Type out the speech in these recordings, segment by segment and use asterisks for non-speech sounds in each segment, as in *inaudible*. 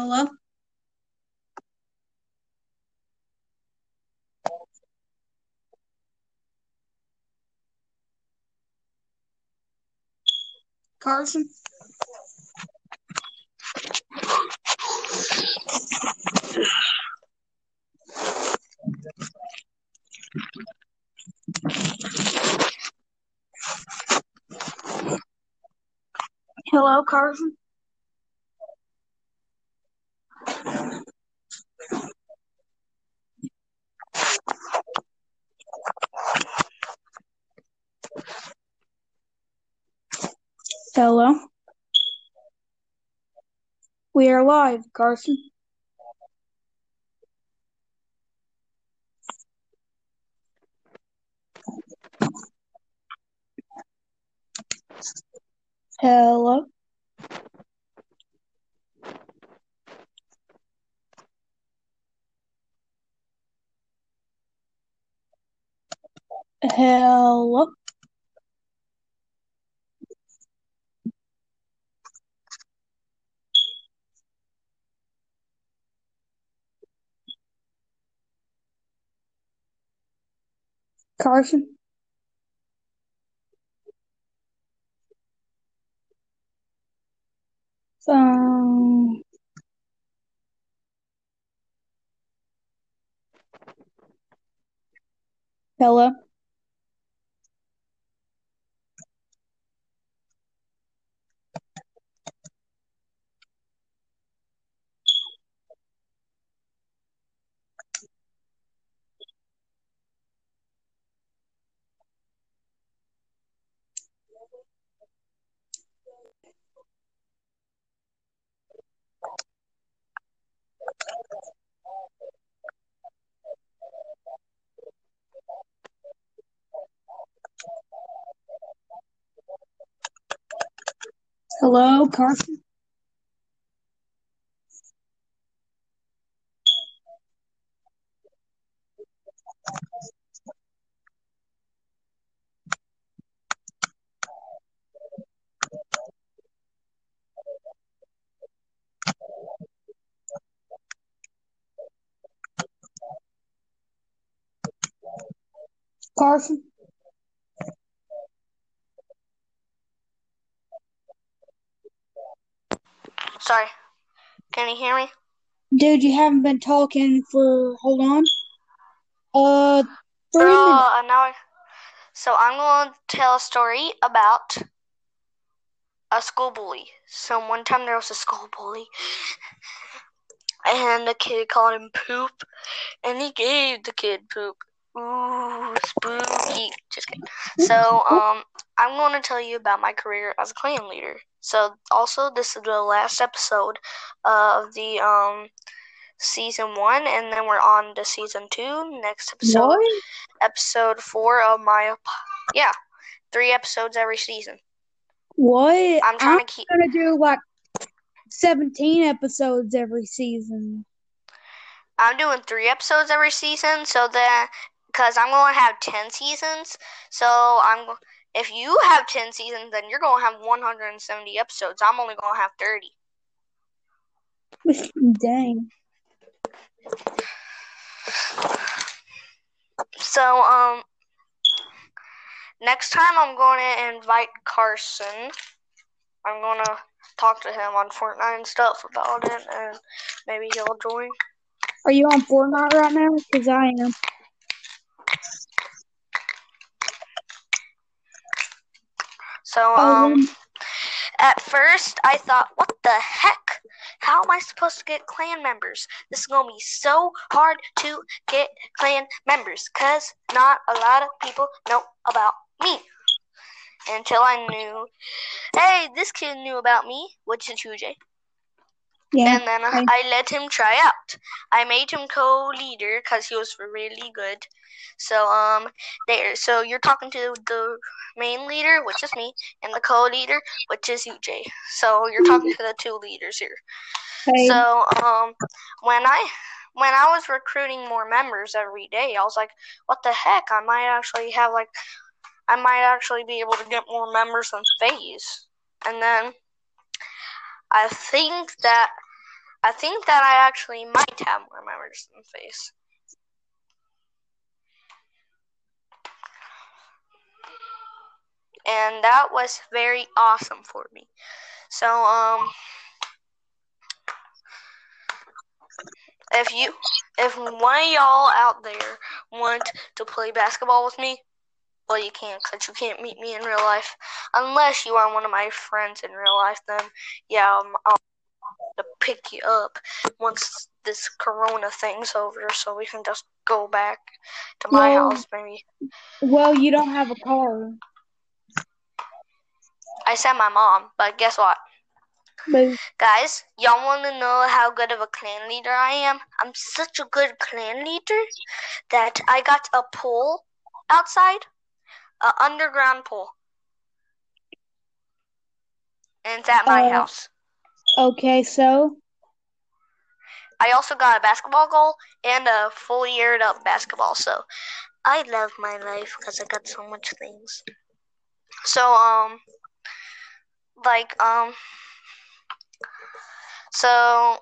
Hello? Carson? Hello, Carson? Hello? We are live, Carson. Hello? Hello? Carson? Um, hello? Hello, Carson? Carson? Sorry. Can you hear me? Dude, you haven't been talking for, hold on. Uh, three Bro, minutes. now I, so I'm going to tell a story about a school bully. So one time there was a school bully, and the kid called him poop, and he gave the kid poop. Ooh, spooky. Just kidding. So, *laughs* um, I'm going to tell you about my career as a clan leader. So, also, this is the last episode of the um season one, and then we're on to season two. Next episode, What? episode four of my yeah, three episodes every season. What? I'm trying to keep. gonna do like 17 episodes every season. I'm doing three episodes every season, so then because I'm going to have ten seasons, so I'm if you have ten seasons, then you're going to have 170 episodes. I'm only going to have 30. *laughs* Dang. So um, next time I'm going to invite Carson. I'm going to talk to him on Fortnite and stuff about it, and maybe he'll join. Are you on Fortnite right now? Because I am. So Oh, um. At first, I thought, what the heck? How am I supposed to get clan members? This is going to be so hard to get clan members because not a lot of people know about me. Until I knew, hey, this kid knew about me, which is UJ. Yeah. And then I- I let him try out. I made him co-leader because he was really good. So um, there. So you're talking to the main leader, which is me, and the co-leader, which is UJ. So you're talking to the two leaders here. Hey, So um, when I when I was recruiting more members every day, I was like, what the heck? I might actually have like, I might actually be able to get more members than FaZe. And then I think that I think that I actually might have more memories than FaZe. And that was very awesome for me. So, um, if you, if one of y'all out there want to play basketball with me, well, you can't because you can't meet me in real life. Unless you are one of my friends in real life, then yeah, um, I'll to pick you up once this corona thing's over so we can just go back to my Well- house maybe. Well, you don't have a car. I said my mom, but guess what? But Guys, y'all want to know how good of a clan leader I am? I'm such a good clan leader that I got a pool outside, a underground pool. And it's at my Uh, house. okay, so I also got a basketball goal and a fully aired up basketball. So I love my life because I got so much things. So um, like um, so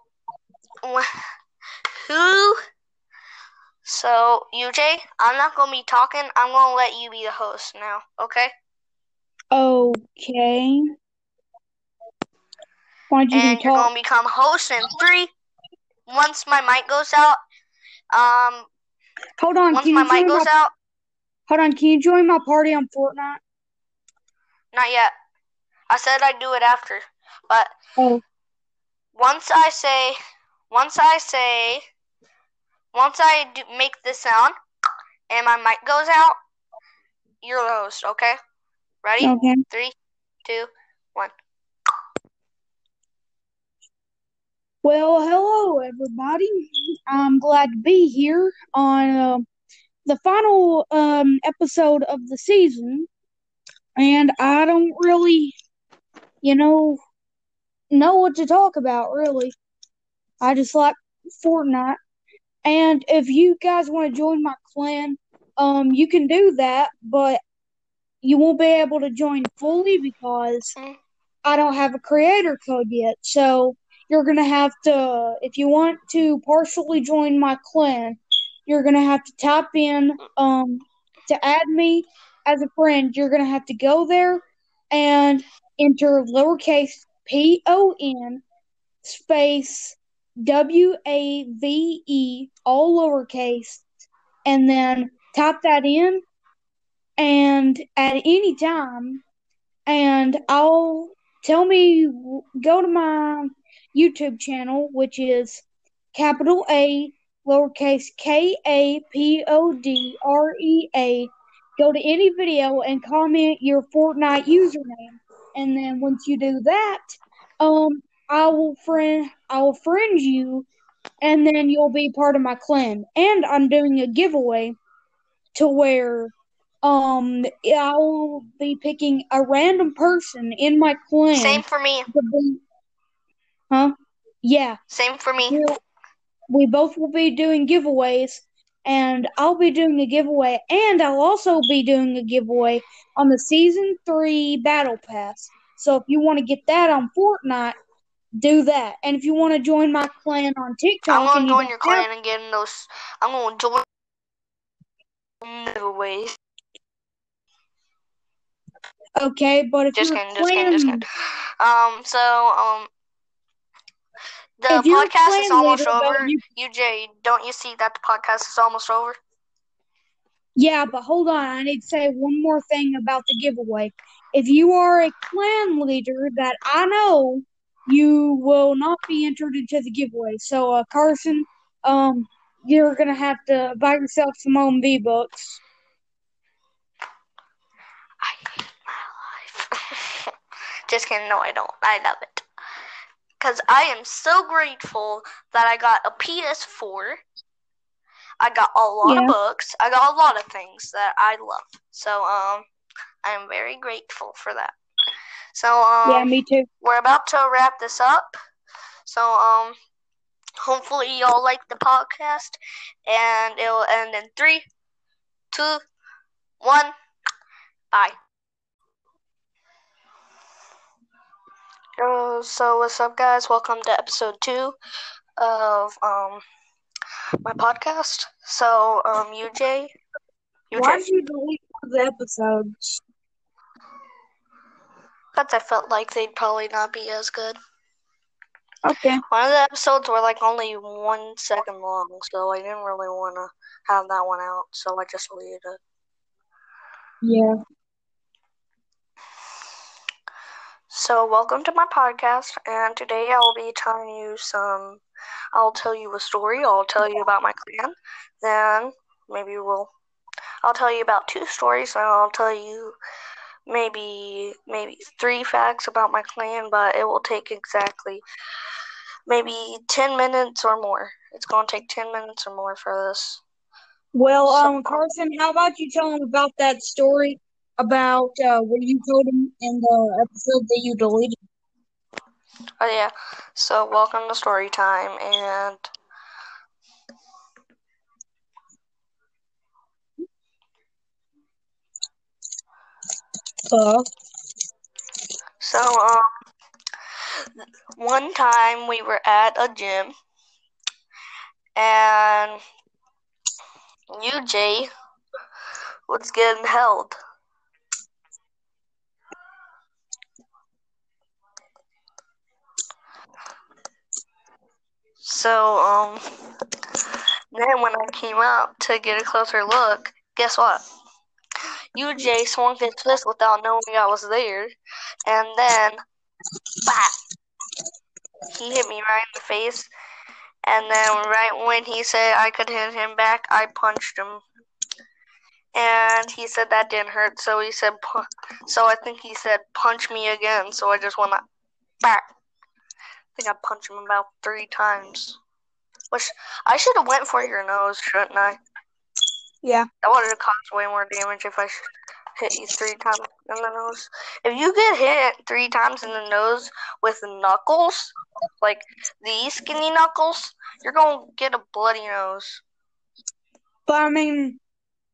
wh- who? So UJ, I'm not gonna be talking. I'm gonna let you be the host now. Okay? okay. Why don't you And you're gonna become host in three. Once my mic goes out, um, Hold on, once can my you mic goes my out, hold on, can you join my party on Fortnite? not yet. I said I'd do it after, but Oh, once I say, once I say, once I do make this sound and my mic goes out, you're the host, okay? Ready? okay. Three, two, one. Well, hello everybody. I'm glad to be here on uh, the final um, episode of the season, and I don't really, you know, know what to talk about. Really, I just like Fortnite, and if you guys want to join my clan, um, you can do that, but you won't be able to join fully because Mm. I don't have a creator code yet. So you're gonna have to, if you want to partially join my clan, you're gonna have to type in um to add me as a friend. You're gonna have to go there and enter lowercase p o n space w a v e all lowercase, and then type that in. And at any time, and I'll tell me go to my YouTube channel, which is capital A lowercase k a p o d r e a. Go to any video and comment your Fortnite username, and then once you do that, um, I will friend I will friend you, and then you'll be part of my clan. And I'm doing a giveaway to where um I'll be picking a random person in my clan Same for me. be Huh? Yeah. Same for me. We'll, we both will be doing giveaways and I'll be doing a giveaway and I'll also be doing a giveaway on the season 3 battle pass. So if you want to get that on Fortnite, do that. And if you want to join my clan on TikTok I'm gonna join your clan and get in those. I'm gonna join giveaways. okay, but if Just your kidding, just kidding, just kidding. Um, so um, the you're podcast is almost over. you- UJ, don't you see that the podcast is almost over? Yeah, but hold on. I need to say one more thing about the giveaway. If you are a clan leader that I know, you will not be entered into the giveaway. So, uh, Carson, um, you're gonna have to buy yourself some own V bucks. I hate my life. *laughs* Just kidding. No, I don't. I love it. Because I am so grateful that I got a PS4. I got a lot Yeah. of books. I got a lot of things that I love. So, um, I am very grateful for that. So, um, Yeah, me too. we're about to wrap this up. So, um, hopefully y'all like the podcast, and it'll end in three, two, one. Bye. Uh, so what's up, guys? Welcome to episode two of um my podcast. So um UJ, Why UJ, did you delete the episodes? Because I felt like they'd probably not be as good. Okay. One of the episodes were like only one second long, so I didn't really want to have that one out, so I just deleted it. Yeah. So, welcome to my podcast, and today I'll be telling you some. I'll tell you a story. I'll tell you about my clan. Then maybe we'll. I'll tell you about two stories, and I'll tell you maybe maybe three facts about my clan. But it will take exactly maybe ten minutes or more. It's gonna take ten minutes or more for this. Well, um, Carson, how about you tell him about that story about uh, what you told him in the episode that you deleted? Oh yeah. So welcome to story time, and Uh, So, um, one time we were at a gym, and UJ was getting held. So, um, then when I came up to get a closer look, guess what? UJ swung his fist without knowing I was there, and then, bap! He hit me right in the face, and then right when he said I could hit him back, I punched him. And he said that didn't hurt, so he said, so I think he said punch me again. So I just went back. I think I punched him about three times. Which I should have went for your nose, shouldn't I? Yeah. That would have caused way more damage if I hit you three times in the nose. If you get hit three times in the nose with knuckles, like these skinny knuckles, you're gonna get a bloody nose. But I mean,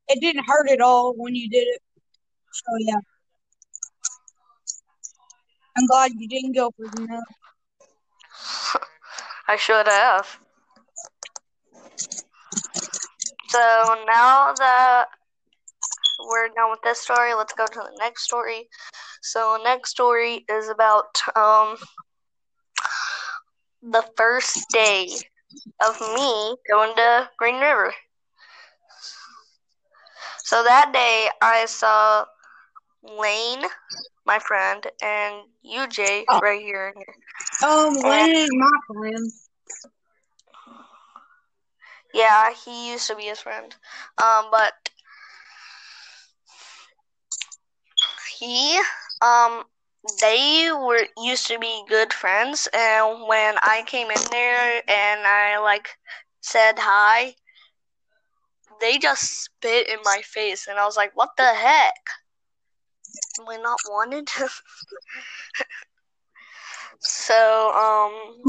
it didn't hurt at all when you did it. So yeah. I'm glad you didn't go for the nose. *laughs* I should have. So now that we're done with this story, let's go to the next story. So next story is about um the first day of me going to Green River. So that day I saw Lane, my friend, and UJ Oh. right here. Um, Lane my friend. Yeah, he used to be his friend. Um, but he, um, they were used to be good friends, and when I came in there and I like said hi, they just spit in my face, and I was like, "What the heck? Am I not wanted?" *laughs* so, um,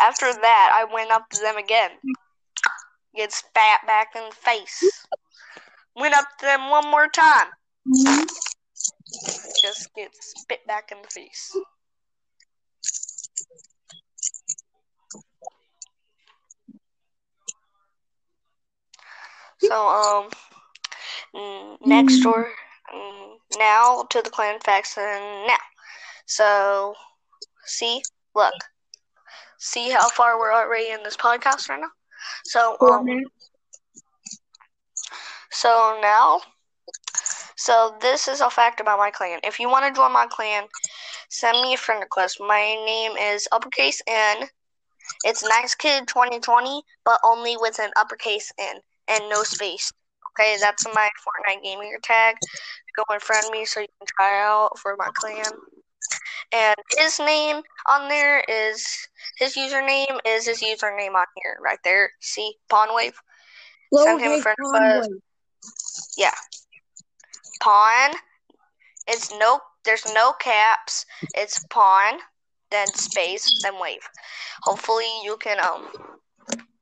after that, I went up to them again. Get spat back in the face. Went up to them one more time. Just get spit back in the face. So, um, mm, next door, mm, now to the clan facts and now. So, see, look, see how far we're already in this podcast right now. So, um. So now, so this is a fact about my clan. If you want to join my clan, send me a friend request. My name is uppercase N. It's Nice Kid 2020, but only with an uppercase N and no space. Okay, that's my Fortnite gamer tag. Go and friend me so you can try out for my clan. And his name on there is his username is his username on here right there. See, Pawn Wave. Send him a friend request. pawn. It's no, there's no caps. It's pawn, then space, then wave. Hopefully you can um.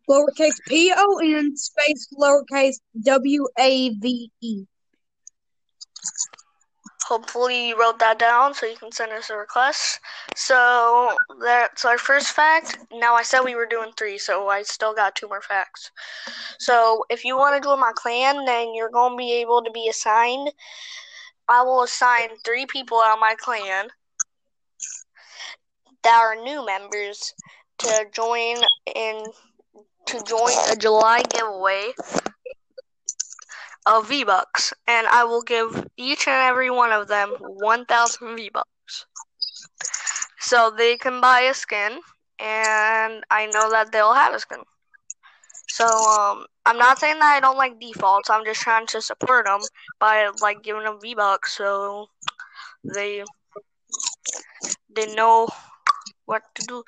Lowercase P O N space lowercase W A V E. hopefully you wrote that down so you can send us a request. So that's our first fact. Now I said we were doing three, so I still got two more facts. So if you want to join my clan, then you're gonna be able to be assigned. I will assign three people out of my clan that are new members to join in to join a July giveaway of V Bucks, and I will give each and every one of them 1,000 V Bucks. So they can buy a skin, and I know that they'll have a skin. So um, I'm not saying that I don't like defaults. I'm just trying to support them by like giving them V Bucks, so they they know what to do.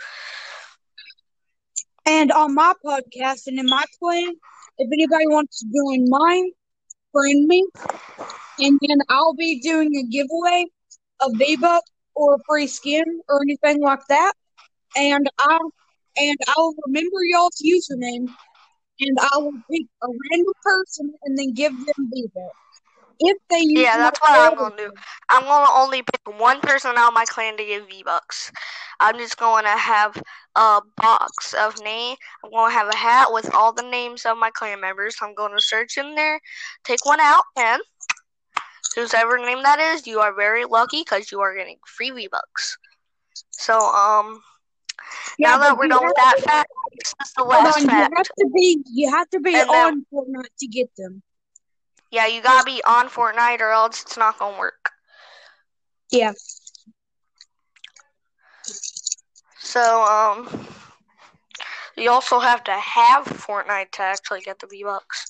And on my podcast and in my clan, if anybody wants to join mine, friend me, and then I'll be doing a giveaway of V-Buck or a free skin or anything like that. And I'll and I'll remember y'all's username, and I will pick a random person and then give them V-Buck. If they use Yeah, that's what I'm gonna do. I'm gonna only pick one person out of my clan to give V Bucks. I'm just going to have a box of name. I'm gonna have a hat with all the names of my clan members. I'm gonna search in there, take one out, and whoever name that is, you are very lucky because you are getting free V Bucks. So um, Yeah, now that we're done with that fact, this is the last on, fact. You have to be you have to be And then- on Fortnite to get them. Yeah, you gotta be on Fortnite or else it's not gonna work. Yeah. So, um, you also have to have Fortnite to actually get the V Bucks.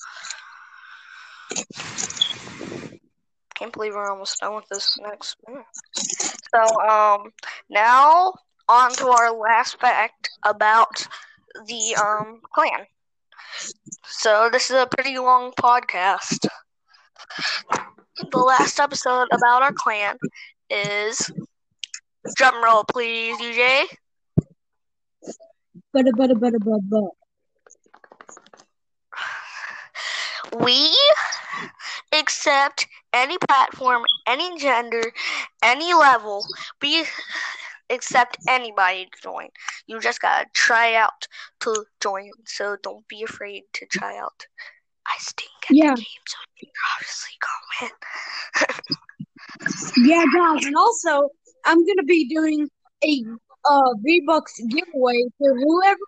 Can't believe we're almost done with this next. minute. So, um, now on to our last fact about the um clan. So this is a pretty long podcast. The last episode about our clan is drum roll, please, but. we accept any platform, any gender, any level. We accept anybody to join. You just gotta try out to join. So don't be afraid to try out. I stink at Yeah. the game, so you're obviously win. *laughs* Yeah, guys, and also I'm gonna be doing a uh V Bucks giveaway for whoever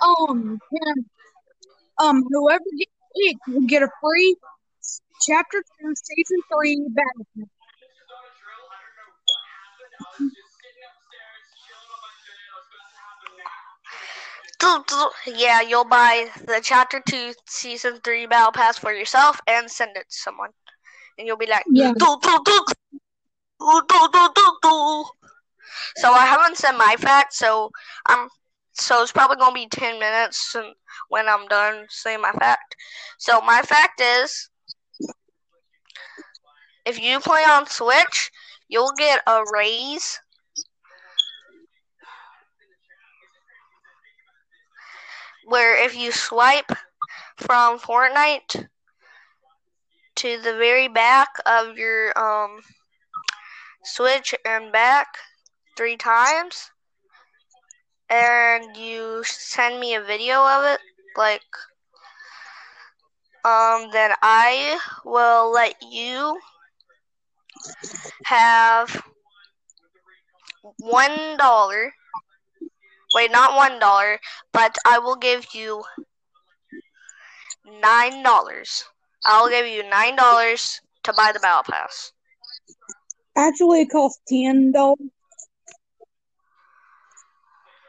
um can um whoever gets picked will get a free chapter two season three battle Yeah, you'll buy the chapter two season three battle pass for yourself and send it to someone, and you'll be like, Yeah. So I haven't said my fact, so I'm so it's probably gonna be ten minutes when I'm done saying my fact. So my fact is, if you play on Switch, you'll get a raise where if you swipe from Fortnite to the very back of your um Switch and back three times and you send me a video of it like um then I will let you have one dollar wait not one dollar but I will give you nine dollars. I'll give you nine dollars to buy the battle pass. Actually, it costs ten dollars.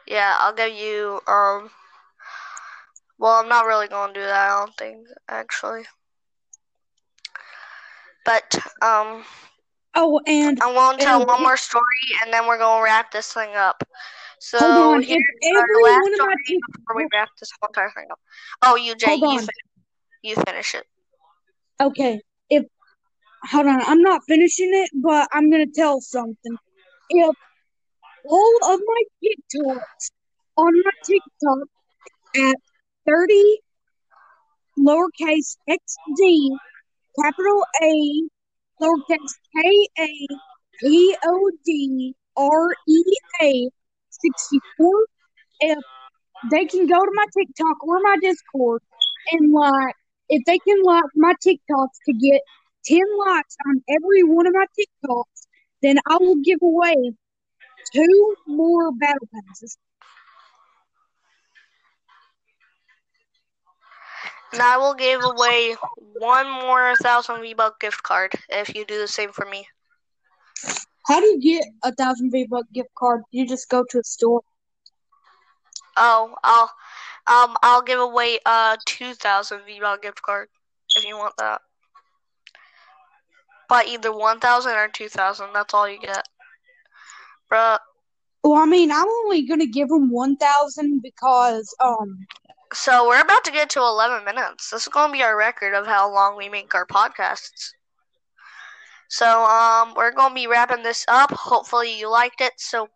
Yeah, I'll give you um. Well, I'm not really gonna do that. I don't think actually. But um, Oh, and I'm going to tell one more story, and then we're gonna wrap this thing up. So hold on, if every last one of my team, before we wrap this whole entire thing up. Oh, UJ, you fin- you finish it. okay, if hold on, I'm not finishing it, but I'm gonna tell something. If all of my TikToks on my TikTok at 30 lowercase xd capital A lowercase K A P O D R E A 64. If they can go to my TikTok or my Discord and like, if they can like my TikToks to get 10 likes on every one of my TikToks, then I will give away two more battle passes. And I will give away one more thousand V Buck gift card if you do the same for me. How do you get a thousand V Buck gift card? You just go to a store. Oh, I'll um I'll give away a two thousand V Buck gift card if you want that. But either one thousand or two thousand, that's all you get. Bruh. Well, I mean, I'm only gonna give them one thousand because um. So we're about to get to eleven minutes. This is gonna be our record of how long we make our podcasts. So um, we're gonna be wrapping this up. Hopefully you liked it. So